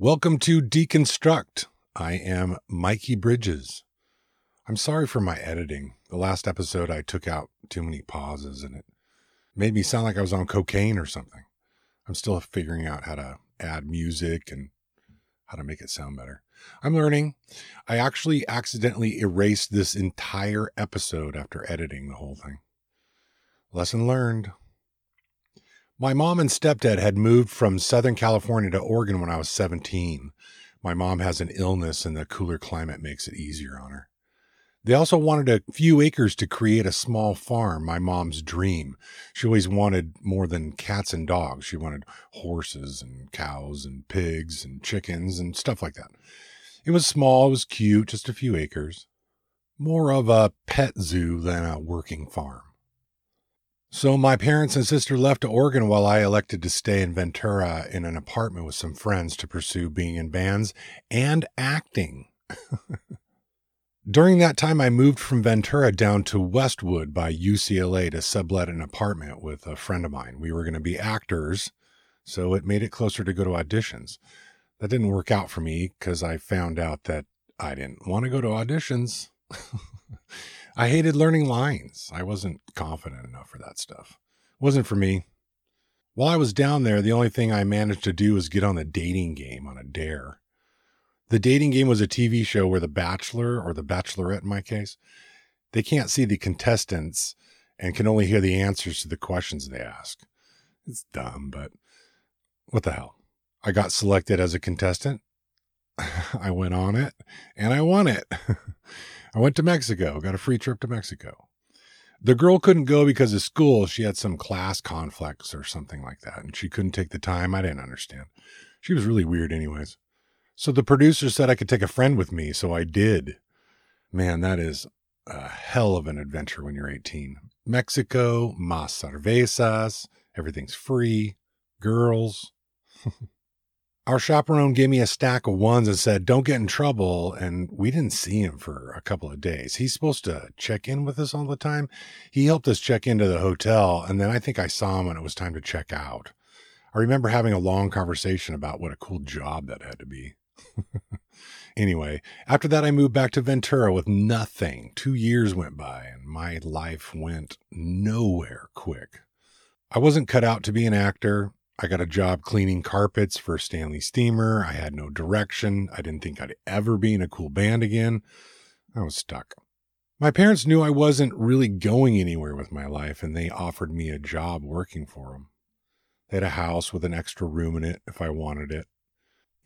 Welcome to Deconstruct. I am Mikey Bridges. I'm sorry for my editing. The last episode, I took out too many pauses and it made me sound like I was on cocaine or something. I'm still figuring out how to add music and how to make it sound better. I'm learning. I actually accidentally erased this entire episode after editing the whole thing. Lesson learned. My mom and stepdad had moved from Southern California to Oregon when I was 17. My mom has an illness and the cooler climate makes it easier on her. They also wanted a few acres to create a small farm, my mom's dream. She always wanted more than cats and dogs. She wanted horses and cows and pigs and chickens and stuff like that. It was small, it was cute, just a few acres. More of a pet zoo than a working farm. So my parents and sister left to Oregon while I elected to stay in Ventura in an apartment with some friends to pursue being in bands and acting. During that time, I moved from Ventura down to Westwood by UCLA to sublet an apartment with a friend of mine. We were going to be actors, so it made it closer to go to auditions. That didn't work out for me because I found out that I didn't want to go to auditions. I hated learning lines. I wasn't confident enough for that stuff. It wasn't for me. While I was down there, the only thing I managed to do was get on the dating game on a dare. The dating game was a TV show where the bachelor or the bachelorette in my case, they can't see the contestants and can only hear the answers to the questions they ask. It's dumb, but what the hell? I got selected as a contestant. I went on it and I won it. I went to Mexico, got a free trip to Mexico. The girl couldn't go because of school. She had some class conflicts or something like that, and she couldn't take the time. I didn't understand. She was really weird, anyways. So the producer said I could take a friend with me, so I did. Man, that is a hell of an adventure when you're 18. Mexico, mas cervezas, everything's free, girls. our chaperone gave me a stack of ones and said, Don't get in trouble. And we didn't see him for a couple of days. He's supposed to check in with us all the time. He helped us check into the hotel. And then I think I saw him when it was time to check out. I remember having a long conversation about what a cool job that had to be. anyway, after that, I moved back to Ventura with nothing. Two years went by and my life went nowhere quick. I wasn't cut out to be an actor. I got a job cleaning carpets for Stanley Steamer. I had no direction. I didn't think I'd ever be in a cool band again. I was stuck. My parents knew I wasn't really going anywhere with my life, and they offered me a job working for them. They had a house with an extra room in it if I wanted it.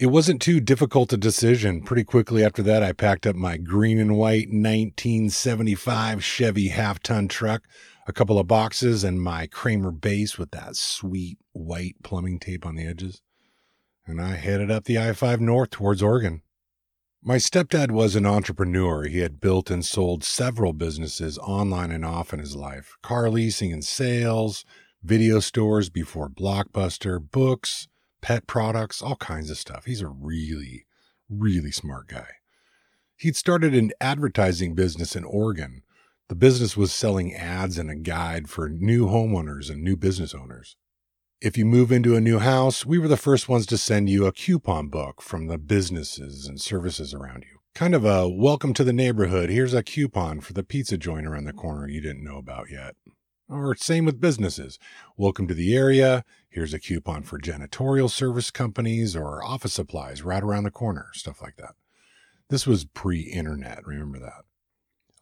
It wasn't too difficult a decision. Pretty quickly after that, I packed up my green and white 1975 Chevy half ton truck, a couple of boxes, and my Kramer bass with that sweet white plumbing tape on the edges. And I headed up the I 5 north towards Oregon. My stepdad was an entrepreneur. He had built and sold several businesses online and off in his life car leasing and sales, video stores before Blockbuster, books, pet products, all kinds of stuff. He's a really, really smart guy. He'd started an advertising business in Oregon. The business was selling ads and a guide for new homeowners and new business owners. If you move into a new house, we were the first ones to send you a coupon book from the businesses and services around you. Kind of a welcome to the neighborhood. Here's a coupon for the pizza joint around the corner you didn't know about yet. Or same with businesses. Welcome to the area. Here's a coupon for janitorial service companies or office supplies right around the corner, stuff like that. This was pre internet, remember that.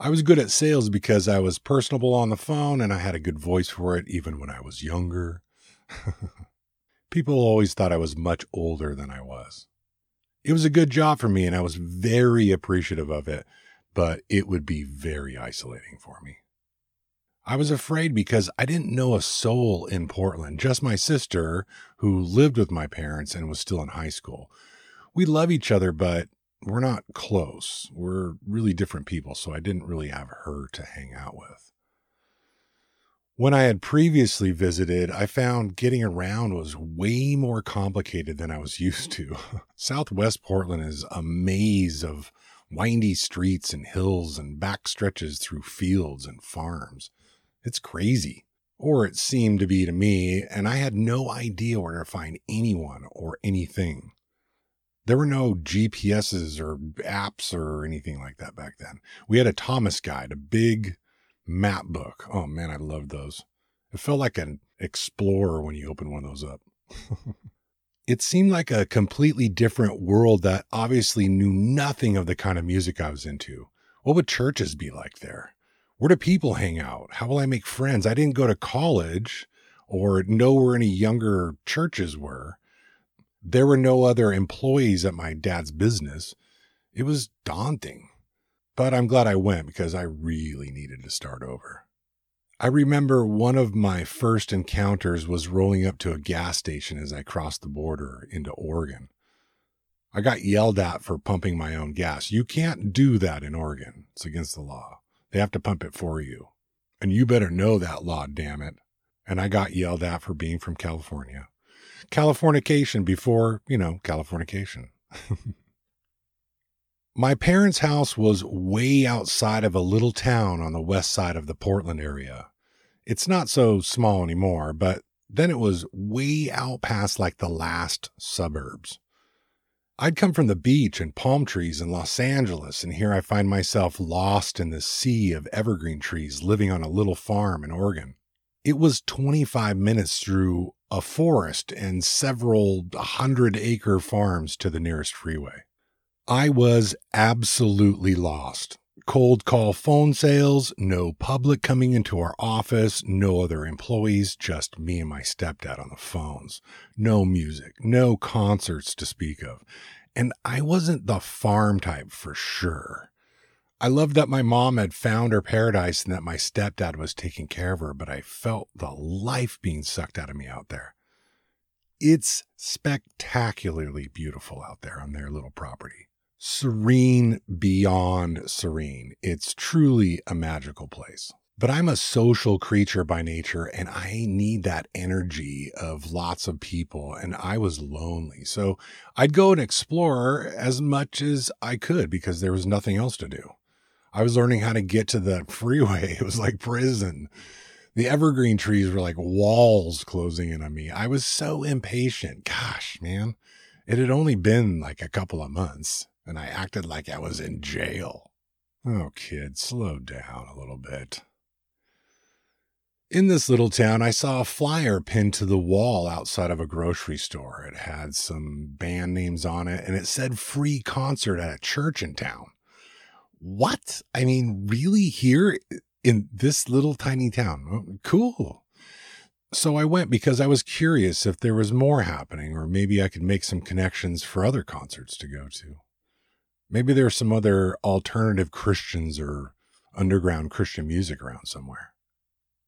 I was good at sales because I was personable on the phone and I had a good voice for it even when I was younger. People always thought I was much older than I was. It was a good job for me and I was very appreciative of it, but it would be very isolating for me. I was afraid because I didn't know a soul in Portland, just my sister, who lived with my parents and was still in high school. We love each other, but we're not close. We're really different people, so I didn't really have her to hang out with. When I had previously visited, I found getting around was way more complicated than I was used to. Southwest Portland is a maze of windy streets and hills and back stretches through fields and farms. It's crazy. Or it seemed to be to me, and I had no idea where to find anyone or anything. There were no GPSs or apps or anything like that back then. We had a Thomas guide, a big map book. Oh man, I loved those. It felt like an explorer when you open one of those up. it seemed like a completely different world that obviously knew nothing of the kind of music I was into. What would churches be like there? Where do people hang out? How will I make friends? I didn't go to college or know where any younger churches were. There were no other employees at my dad's business. It was daunting. But I'm glad I went because I really needed to start over. I remember one of my first encounters was rolling up to a gas station as I crossed the border into Oregon. I got yelled at for pumping my own gas. You can't do that in Oregon. It's against the law. They have to pump it for you. And you better know that law, damn it. And I got yelled at for being from California. Californication before, you know, Californication. My parents' house was way outside of a little town on the west side of the Portland area. It's not so small anymore, but then it was way out past like the last suburbs. I'd come from the beach and palm trees in Los Angeles, and here I find myself lost in the sea of evergreen trees living on a little farm in Oregon. It was 25 minutes through a forest and several hundred acre farms to the nearest freeway. I was absolutely lost. Cold call phone sales, no public coming into our office, no other employees, just me and my stepdad on the phones. No music, no concerts to speak of. And I wasn't the farm type for sure. I loved that my mom had found her paradise and that my stepdad was taking care of her, but I felt the life being sucked out of me out there. It's spectacularly beautiful out there on their little property serene beyond serene. It's truly a magical place. But I'm a social creature by nature and I need that energy of lots of people. And I was lonely. So I'd go and explore as much as I could because there was nothing else to do. I was learning how to get to the freeway. It was like prison. The evergreen trees were like walls closing in on me. I was so impatient. Gosh, man, it had only been like a couple of months and I acted like I was in jail. Oh, kid, slow down a little bit. In this little town, I saw a flyer pinned to the wall outside of a grocery store. It had some band names on it and it said free concert at a church in town. What? I mean, really here in this little tiny town? Oh, cool. So I went because I was curious if there was more happening or maybe I could make some connections for other concerts to go to. Maybe there's some other alternative Christians or underground Christian music around somewhere.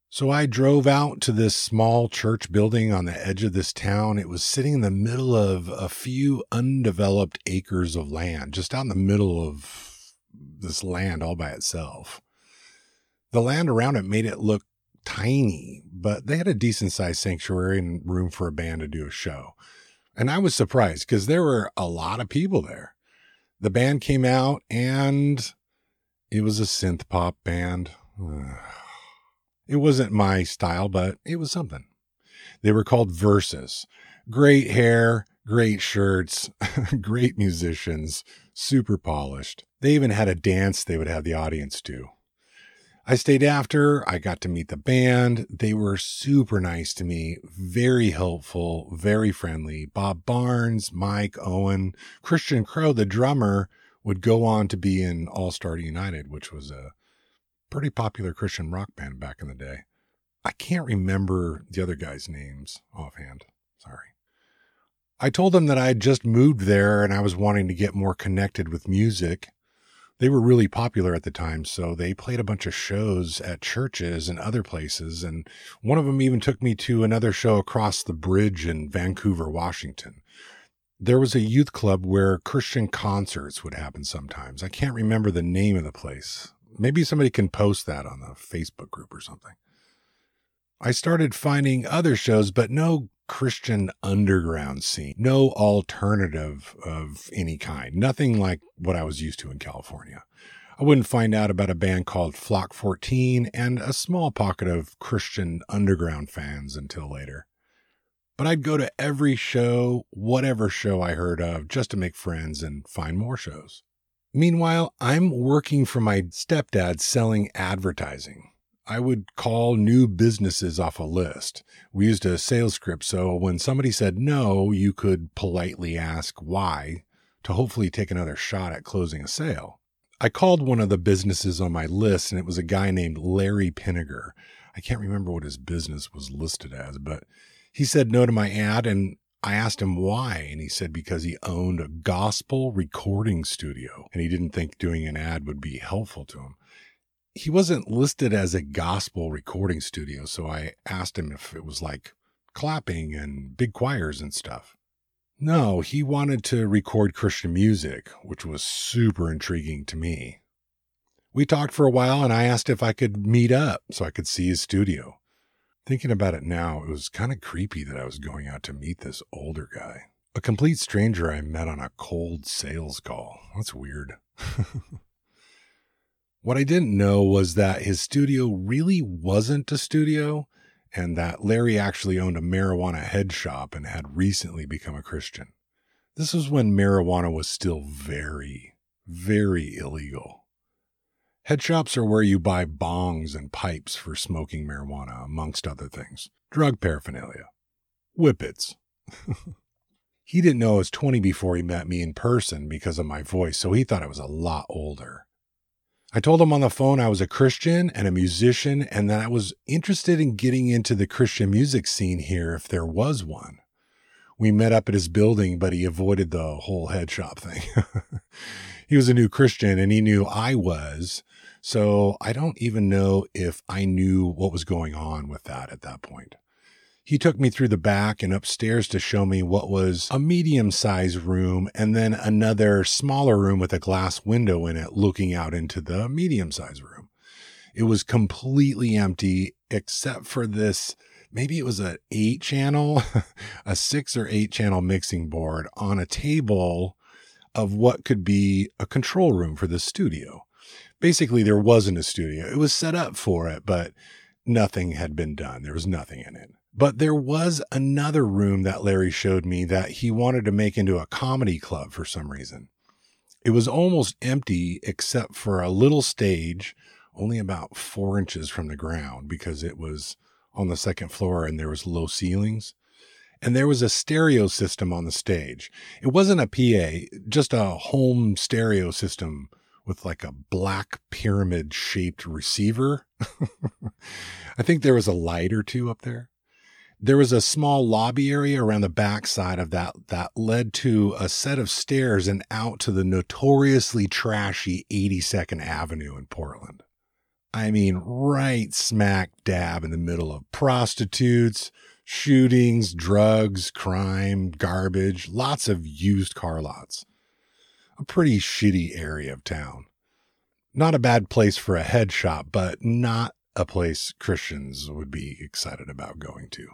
So I drove out to this small church building on the edge of this town. It was sitting in the middle of a few undeveloped acres of land, just out in the middle of this land all by itself. The land around it made it look tiny, but they had a decent sized sanctuary and room for a band to do a show. And I was surprised because there were a lot of people there the band came out and it was a synth pop band. It wasn't my style, but it was something. They were called Versus. Great hair, great shirts, great musicians, super polished. They even had a dance they would have the audience do. I stayed after. I got to meet the band. They were super nice to me, very helpful, very friendly. Bob Barnes, Mike Owen, Christian Crow, the drummer, would go on to be in All Star United, which was a pretty popular Christian rock band back in the day. I can't remember the other guys' names offhand. Sorry. I told them that I had just moved there and I was wanting to get more connected with music they were really popular at the time. So they played a bunch of shows at churches and other places. And one of them even took me to another show across the bridge in Vancouver, Washington. There was a youth club where Christian concerts would happen sometimes. I can't remember the name of the place. Maybe somebody can post that on the Facebook group or something. I started finding other shows, but no Christian underground scene, no alternative of any kind, nothing like what I was used to in California. I wouldn't find out about a band called Flock 14 and a small pocket of Christian underground fans until later. But I'd go to every show, whatever show I heard of, just to make friends and find more shows. Meanwhile, I'm working for my stepdad selling advertising. I would call new businesses off a list. We used a sales script, so when somebody said no, you could politely ask why to hopefully take another shot at closing a sale. I called one of the businesses on my list, and it was a guy named Larry Pinniger. I can't remember what his business was listed as, but he said no to my ad, and I asked him why, and he said because he owned a gospel recording studio and he didn't think doing an ad would be helpful to him he wasn't listed as a gospel recording studio, so I asked him if it was like clapping and big choirs and stuff. No, he wanted to record Christian music, which was super intriguing to me. We talked for a while and I asked if I could meet up so I could see his studio. Thinking about it now, it was kind of creepy that I was going out to meet this older guy. A complete stranger I met on a cold sales call. That's weird. What I didn't know was that his studio really wasn't a studio and that Larry actually owned a marijuana head shop and had recently become a Christian. This was when marijuana was still very, very illegal. Head shops are where you buy bongs and pipes for smoking marijuana, amongst other things. Drug paraphernalia. Whippets. he didn't know I was 20 before he met me in person because of my voice, so he thought I was a lot older. I told him on the phone I was a Christian and a musician and that I was interested in getting into the Christian music scene here if there was one. We met up at his building, but he avoided the whole head shop thing. he was a new Christian and he knew I was. So I don't even know if I knew what was going on with that at that point. He took me through the back and upstairs to show me what was a medium sized room and then another smaller room with a glass window in it looking out into the medium sized room. It was completely empty except for this. Maybe it was an eight channel, a six or eight channel mixing board on a table of what could be a control room for the studio. Basically, there wasn't a studio. It was set up for it, but nothing had been done. There was nothing in it. But there was another room that Larry showed me that he wanted to make into a comedy club for some reason. It was almost empty except for a little stage, only about four inches from the ground because it was on the second floor and there was low ceilings. And there was a stereo system on the stage. It wasn't a PA, just a home stereo system with like a black pyramid shaped receiver. I think there was a light or two up there there was a small lobby area around the backside of that that led to a set of stairs and out to the notoriously trashy 82nd Avenue in Portland. I mean, right smack dab in the middle of prostitutes, shootings, drugs, crime, garbage, lots of used car lots. A pretty shitty area of town. Not a bad place for a head shop, but not a place Christians would be excited about going to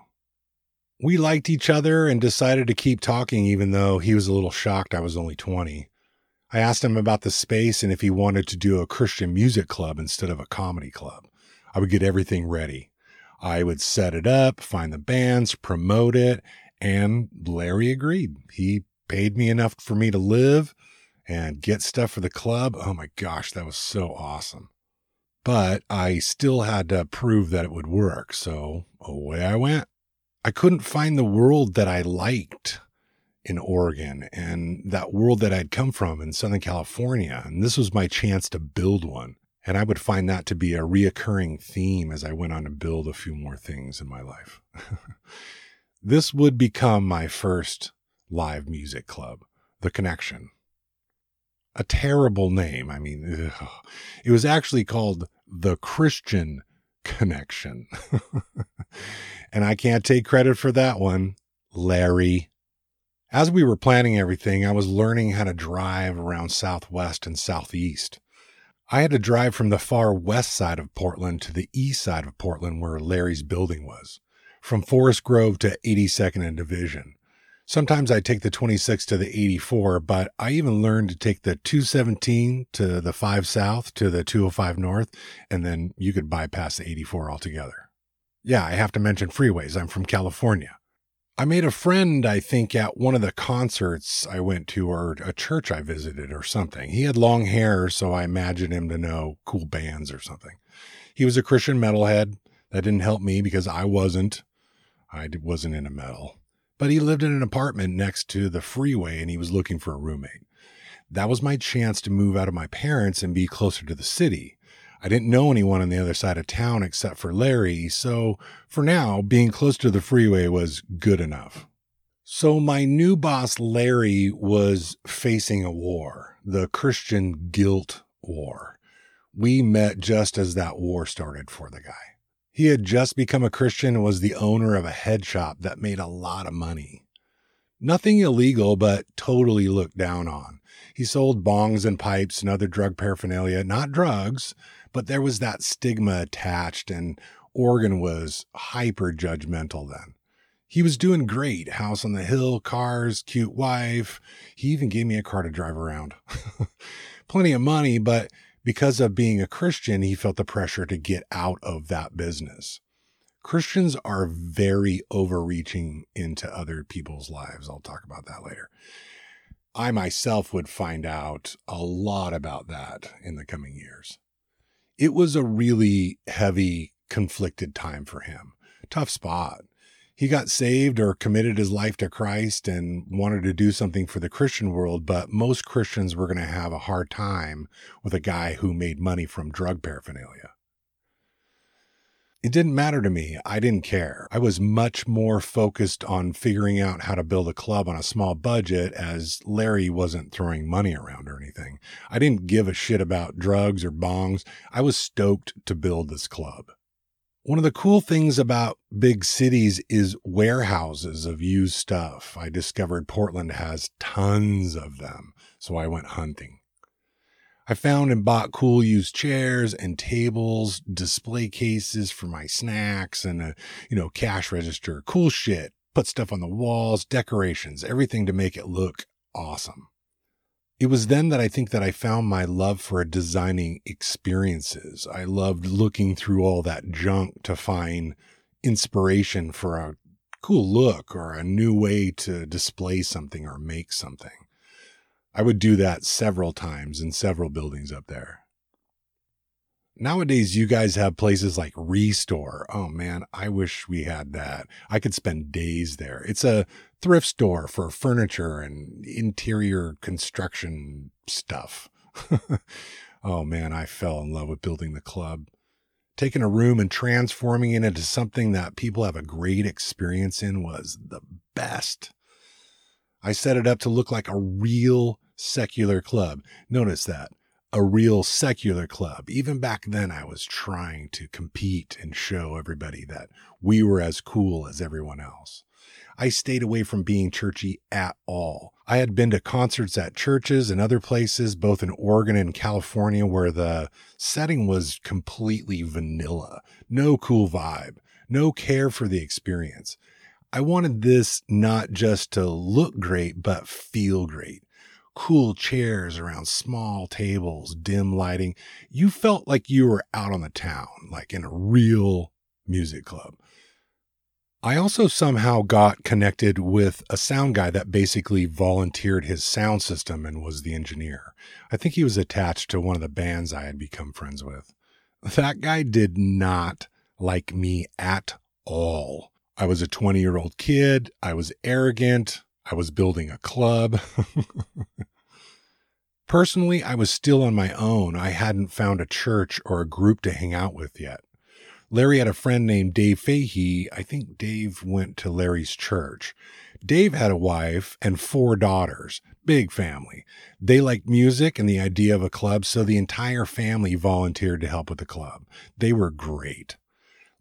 we liked each other and decided to keep talking, even though he was a little shocked I was only 20. I asked him about the space and if he wanted to do a Christian music club instead of a comedy club. I would get everything ready. I would set it up, find the bands, promote it, and Larry agreed. He paid me enough for me to live and get stuff for the club. Oh my gosh, that was so awesome. But I still had to prove that it would work, so away I went. I couldn't find the world that I liked in Oregon and that world that I'd come from in Southern California. And this was my chance to build one. And I would find that to be a reoccurring theme as I went on to build a few more things in my life. this would become my first live music club, The Connection. A terrible name. I mean, ugh. it was actually called The Christian Connection. and I can't take credit for that one, Larry. As we were planning everything, I was learning how to drive around Southwest and Southeast. I had to drive from the far west side of Portland to the east side of Portland where Larry's building was, from Forest Grove to 82nd and Division. Sometimes I take the 26 to the 84, but I even learned to take the 217 to the 5 South to the 205 North, and then you could bypass the 84 altogether. Yeah, I have to mention freeways. I'm from California. I made a friend, I think, at one of the concerts I went to or a church I visited or something. He had long hair, so I imagined him to know cool bands or something. He was a Christian metalhead. That didn't help me because I wasn't. I wasn't into metal. But he lived in an apartment next to the freeway and he was looking for a roommate. That was my chance to move out of my parents and be closer to the city. I didn't know anyone on the other side of town except for Larry, so for now, being close to the freeway was good enough. So my new boss, Larry, was facing a war, the Christian guilt war. We met just as that war started for the guy. He had just become a Christian and was the owner of a head shop that made a lot of money. Nothing illegal, but totally looked down on. He sold bongs and pipes and other drug paraphernalia, not drugs, but there was that stigma attached, and Oregon was hyper judgmental then. He was doing great. House on the hill, cars, cute wife. He even gave me a car to drive around. Plenty of money, but because of being a Christian, he felt the pressure to get out of that business. Christians are very overreaching into other people's lives. I'll talk about that later. I myself would find out a lot about that in the coming years it was a really heavy, conflicted time for him. Tough spot. He got saved or committed his life to Christ and wanted to do something for the Christian world, but most Christians were going to have a hard time with a guy who made money from drug paraphernalia. It didn't matter to me. I didn't care. I was much more focused on figuring out how to build a club on a small budget as Larry wasn't throwing money around or anything. I didn't give a shit about drugs or bongs. I was stoked to build this club. One of the cool things about big cities is warehouses of used stuff. I discovered Portland has tons of them, so I went hunting. I found and bought cool used chairs and tables, display cases for my snacks and a, you know, cash register, cool shit. Put stuff on the walls, decorations, everything to make it look awesome. It was then that I think that I found my love for designing experiences. I loved looking through all that junk to find inspiration for a cool look or a new way to display something or make something. I would do that several times in several buildings up there. Nowadays, you guys have places like Restore. Oh man, I wish we had that. I could spend days there. It's a thrift store for furniture and interior construction stuff. oh man, I fell in love with building the club. Taking a room and transforming it into something that people have a great experience in was the best. I set it up to look like a real secular club. Notice that. A real secular club. Even back then, I was trying to compete and show everybody that we were as cool as everyone else. I stayed away from being churchy at all. I had been to concerts at churches and other places, both in Oregon and California, where the setting was completely vanilla. No cool vibe, no care for the experience. I wanted this not just to look great, but feel great. Cool chairs around small tables, dim lighting. You felt like you were out on the town, like in a real music club. I also somehow got connected with a sound guy that basically volunteered his sound system and was the engineer. I think he was attached to one of the bands I had become friends with. That guy did not like me at all. I was a 20 year old kid. I was arrogant. I was building a club. Personally, I was still on my own. I hadn't found a church or a group to hang out with yet. Larry had a friend named Dave Fahey. I think Dave went to Larry's church. Dave had a wife and four daughters, big family. They liked music and the idea of a club, so the entire family volunteered to help with the club. They were great.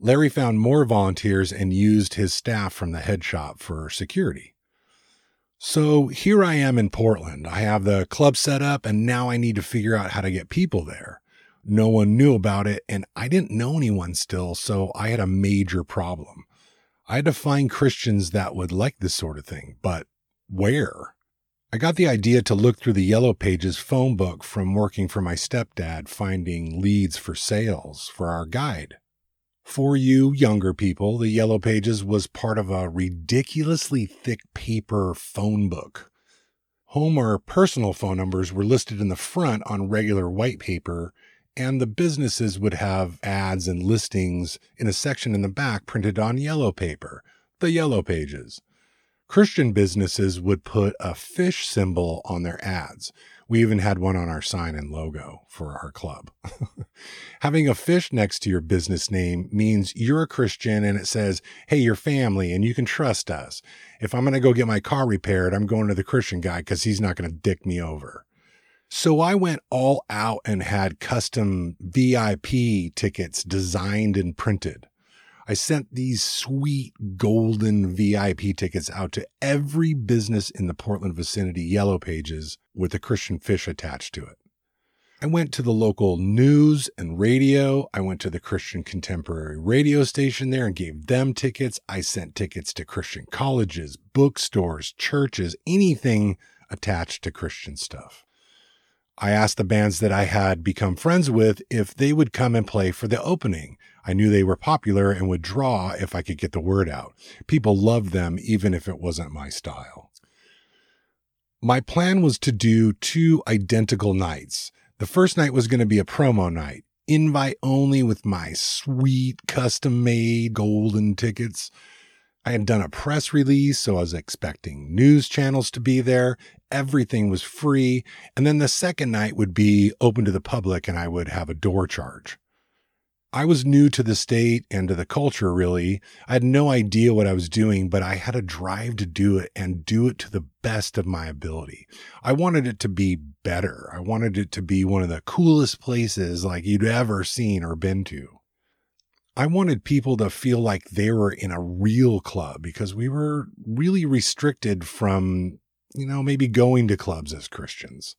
Larry found more volunteers and used his staff from the head shop for security. So here I am in Portland. I have the club set up and now I need to figure out how to get people there. No one knew about it and I didn't know anyone still, so I had a major problem. I had to find Christians that would like this sort of thing, but where? I got the idea to look through the Yellow Pages phone book from working for my stepdad, finding leads for sales for our guide. For you younger people, the Yellow Pages was part of a ridiculously thick paper phone book. Home or personal phone numbers were listed in the front on regular white paper, and the businesses would have ads and listings in a section in the back printed on yellow paper, the Yellow Pages. Christian businesses would put a fish symbol on their ads. We even had one on our sign and logo for our club. Having a fish next to your business name means you're a Christian and it says, Hey, you're family and you can trust us. If I'm going to go get my car repaired, I'm going to the Christian guy because he's not going to dick me over. So I went all out and had custom VIP tickets designed and printed. I sent these sweet golden VIP tickets out to every business in the Portland vicinity yellow pages with a Christian fish attached to it. I went to the local news and radio. I went to the Christian contemporary radio station there and gave them tickets. I sent tickets to Christian colleges, bookstores, churches, anything attached to Christian stuff. I asked the bands that I had become friends with if they would come and play for the opening. I knew they were popular and would draw if I could get the word out. People loved them even if it wasn't my style. My plan was to do two identical nights. The first night was going to be a promo night, invite only with my sweet custom made golden tickets. I had done a press release, so I was expecting news channels to be there. Everything was free. And then the second night would be open to the public and I would have a door charge. I was new to the state and to the culture, really. I had no idea what I was doing, but I had a drive to do it and do it to the best of my ability. I wanted it to be better. I wanted it to be one of the coolest places like you'd ever seen or been to. I wanted people to feel like they were in a real club because we were really restricted from, you know, maybe going to clubs as Christians.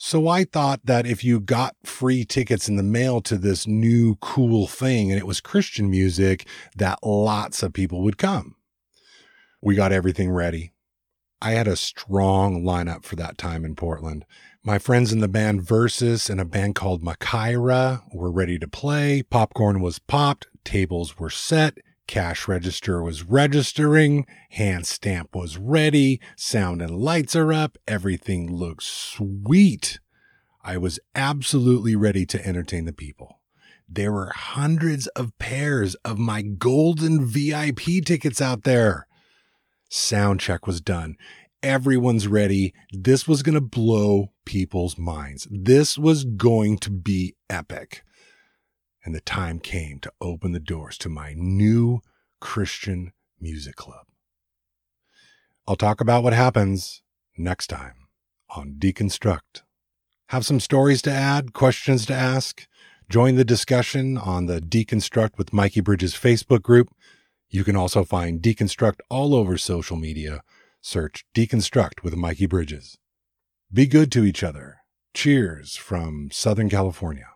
So I thought that if you got free tickets in the mail to this new cool thing and it was Christian music, that lots of people would come. We got everything ready. I had a strong lineup for that time in Portland. My friends in the band Versus and a band called Makaira were ready to play. Popcorn was popped, tables were set, cash register was registering, hand stamp was ready, sound and lights are up, everything looks sweet. I was absolutely ready to entertain the people. There were hundreds of pairs of my golden VIP tickets out there. Sound check was done. Everyone's ready. This was going to blow people's minds. This was going to be epic. And the time came to open the doors to my new Christian music club. I'll talk about what happens next time on Deconstruct. Have some stories to add, questions to ask? Join the discussion on the Deconstruct with Mikey Bridges Facebook group. You can also find Deconstruct all over social media. Search Deconstruct with Mikey Bridges. Be good to each other. Cheers from Southern California.